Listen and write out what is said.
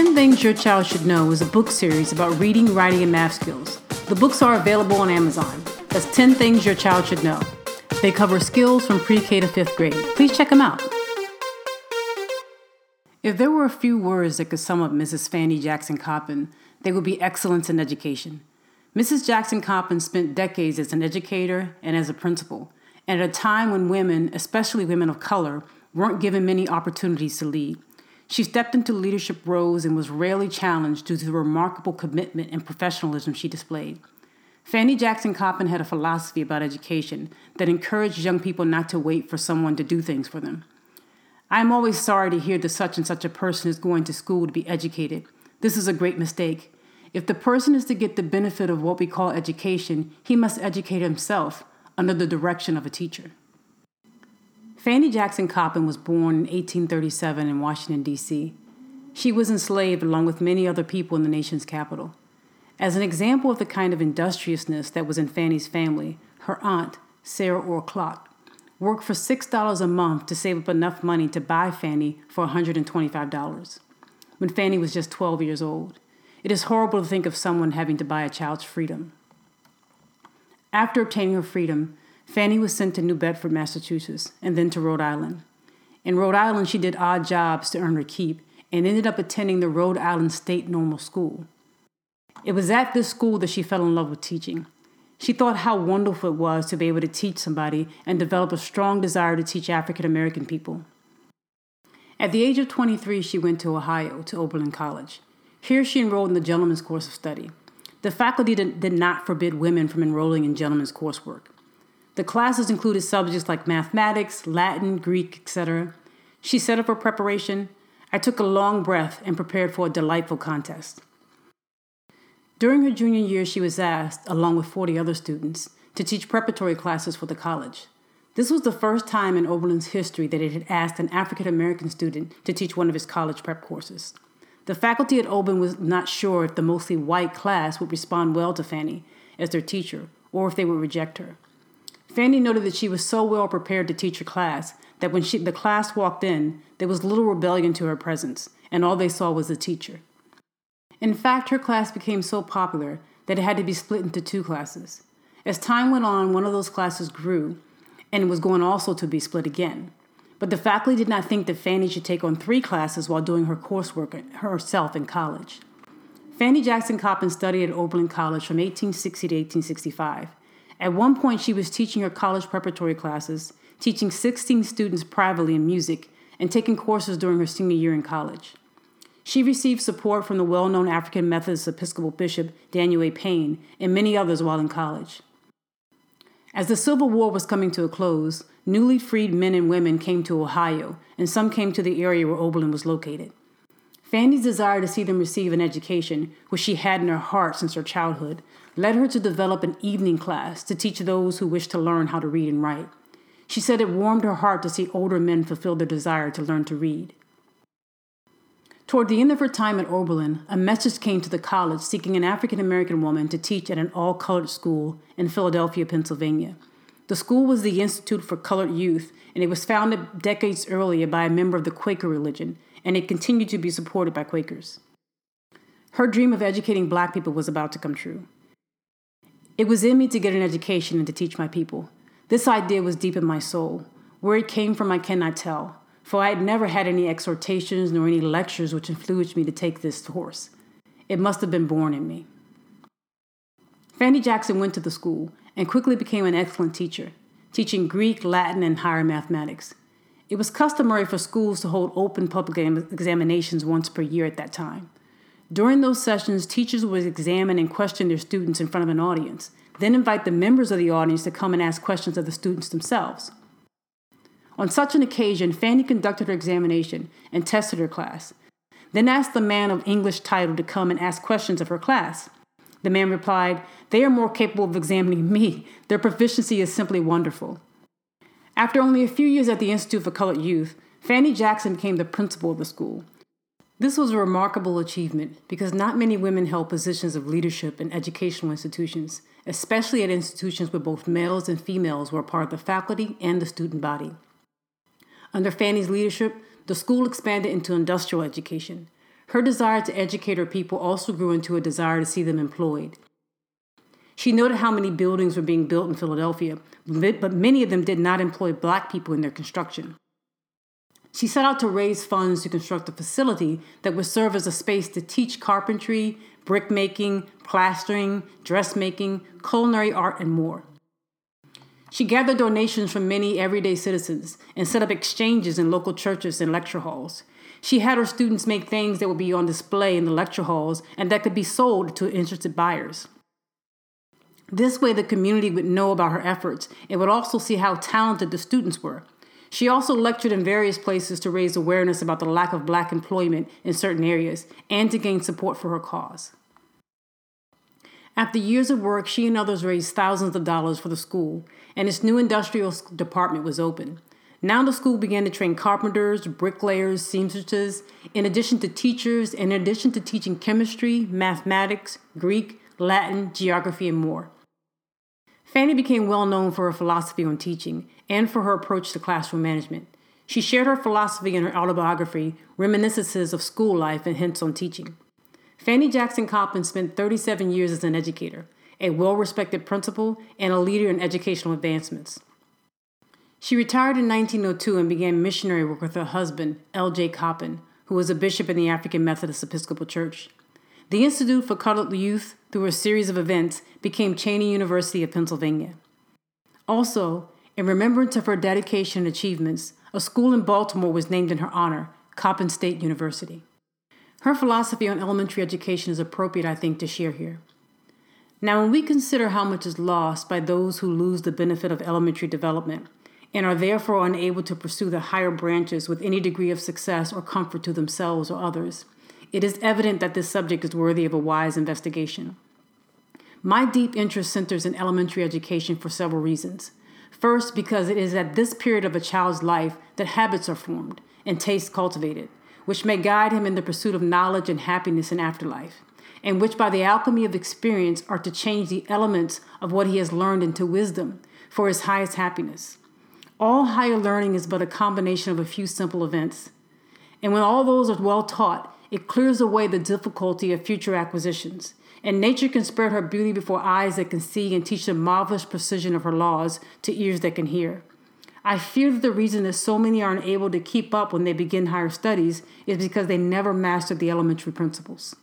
10 Things Your Child Should Know is a book series about reading, writing, and math skills. The books are available on Amazon. That's 10 Things Your Child Should Know. They cover skills from pre K to fifth grade. Please check them out. If there were a few words that could sum up Mrs. Fanny Jackson Coppin, they would be excellence in education. Mrs. Jackson Coppin spent decades as an educator and as a principal, and at a time when women, especially women of color, weren't given many opportunities to lead. She stepped into leadership roles and was rarely challenged due to the remarkable commitment and professionalism she displayed. Fanny Jackson Coppin had a philosophy about education that encouraged young people not to wait for someone to do things for them. I am always sorry to hear that such and such a person is going to school to be educated. This is a great mistake. If the person is to get the benefit of what we call education, he must educate himself under the direction of a teacher. Fanny Jackson Coppin was born in 1837 in Washington, D.C. She was enslaved along with many other people in the nation's capital. As an example of the kind of industriousness that was in Fanny's family, her aunt, Sarah Orr Clark, worked for $6 a month to save up enough money to buy Fanny for $125 when Fanny was just 12 years old. It is horrible to think of someone having to buy a child's freedom. After obtaining her freedom, Fanny was sent to New Bedford, Massachusetts, and then to Rhode Island. In Rhode Island, she did odd jobs to earn her keep and ended up attending the Rhode Island State Normal School. It was at this school that she fell in love with teaching. She thought how wonderful it was to be able to teach somebody and develop a strong desire to teach African American people. At the age of 23, she went to Ohio to Oberlin College. Here she enrolled in the gentleman's course of study. The faculty did, did not forbid women from enrolling in gentlemen's coursework. The classes included subjects like mathematics, Latin, Greek, etc. She set up her preparation. I took a long breath and prepared for a delightful contest. During her junior year, she was asked, along with 40 other students, to teach preparatory classes for the college. This was the first time in Oberlin's history that it had asked an African American student to teach one of his college prep courses. The faculty at Oberlin was not sure if the mostly white class would respond well to Fanny as their teacher or if they would reject her. Fanny noted that she was so well prepared to teach her class that when she, the class walked in, there was little rebellion to her presence, and all they saw was the teacher. In fact, her class became so popular that it had to be split into two classes. As time went on, one of those classes grew and was going also to be split again. But the faculty did not think that Fanny should take on three classes while doing her coursework herself in college. Fanny Jackson Coppin studied at Oberlin College from 1860 to 1865. At one point, she was teaching her college preparatory classes, teaching 16 students privately in music, and taking courses during her senior year in college. She received support from the well known African Methodist Episcopal Bishop Daniel A. Payne and many others while in college. As the Civil War was coming to a close, newly freed men and women came to Ohio, and some came to the area where Oberlin was located. Fanny's desire to see them receive an education, which she had in her heart since her childhood, led her to develop an evening class to teach those who wished to learn how to read and write. She said it warmed her heart to see older men fulfill their desire to learn to read. Toward the end of her time at Oberlin, a message came to the college seeking an African American woman to teach at an all colored school in Philadelphia, Pennsylvania. The school was the Institute for Colored Youth, and it was founded decades earlier by a member of the Quaker religion, and it continued to be supported by Quakers. Her dream of educating black people was about to come true. It was in me to get an education and to teach my people. This idea was deep in my soul. Where it came from, I cannot tell for I had never had any exhortations nor any lectures which influenced me to take this course. It must have been born in me. Fanny Jackson went to the school and quickly became an excellent teacher, teaching Greek, Latin, and higher mathematics. It was customary for schools to hold open public examinations once per year at that time. During those sessions, teachers would examine and question their students in front of an audience, then invite the members of the audience to come and ask questions of the students themselves. On such an occasion, Fanny conducted her examination and tested her class, then asked the man of English title to come and ask questions of her class. The man replied, They are more capable of examining me. Their proficiency is simply wonderful. After only a few years at the Institute for Colored Youth, Fanny Jackson became the principal of the school. This was a remarkable achievement because not many women held positions of leadership in educational institutions, especially at institutions where both males and females were part of the faculty and the student body. Under Fanny's leadership, the school expanded into industrial education. Her desire to educate her people also grew into a desire to see them employed. She noted how many buildings were being built in Philadelphia, but many of them did not employ black people in their construction. She set out to raise funds to construct a facility that would serve as a space to teach carpentry, brickmaking, plastering, dressmaking, culinary art, and more. She gathered donations from many everyday citizens and set up exchanges in local churches and lecture halls. She had her students make things that would be on display in the lecture halls and that could be sold to interested buyers. This way, the community would know about her efforts and would also see how talented the students were. She also lectured in various places to raise awareness about the lack of black employment in certain areas and to gain support for her cause. After years of work, she and others raised thousands of dollars for the school, and its new industrial department was open. Now the school began to train carpenters, bricklayers, seamstresses, in addition to teachers, in addition to teaching chemistry, mathematics, Greek, Latin, geography, and more. Fanny became well known for her philosophy on teaching and for her approach to classroom management. She shared her philosophy in her autobiography, Reminiscences of School Life and Hints on Teaching. Fanny Jackson Coppin spent 37 years as an educator, a well respected principal, and a leader in educational advancements. She retired in 1902 and began missionary work with her husband, L.J. Coppin, who was a bishop in the African Methodist Episcopal Church. The Institute for Colored Youth, through a series of events, became Cheyney University of Pennsylvania. Also, in remembrance of her dedication and achievements, a school in Baltimore was named in her honor, Coppin State University. Her philosophy on elementary education is appropriate, I think, to share here. Now, when we consider how much is lost by those who lose the benefit of elementary development and are therefore unable to pursue the higher branches with any degree of success or comfort to themselves or others, it is evident that this subject is worthy of a wise investigation. My deep interest centers in elementary education for several reasons. First, because it is at this period of a child's life that habits are formed and tastes cultivated, which may guide him in the pursuit of knowledge and happiness in afterlife, and which, by the alchemy of experience, are to change the elements of what he has learned into wisdom for his highest happiness. All higher learning is but a combination of a few simple events. And when all those are well taught, it clears away the difficulty of future acquisitions. And nature can spread her beauty before eyes that can see and teach the marvelous precision of her laws to ears that can hear. I fear that the reason that so many are unable to keep up when they begin higher studies is because they never mastered the elementary principles.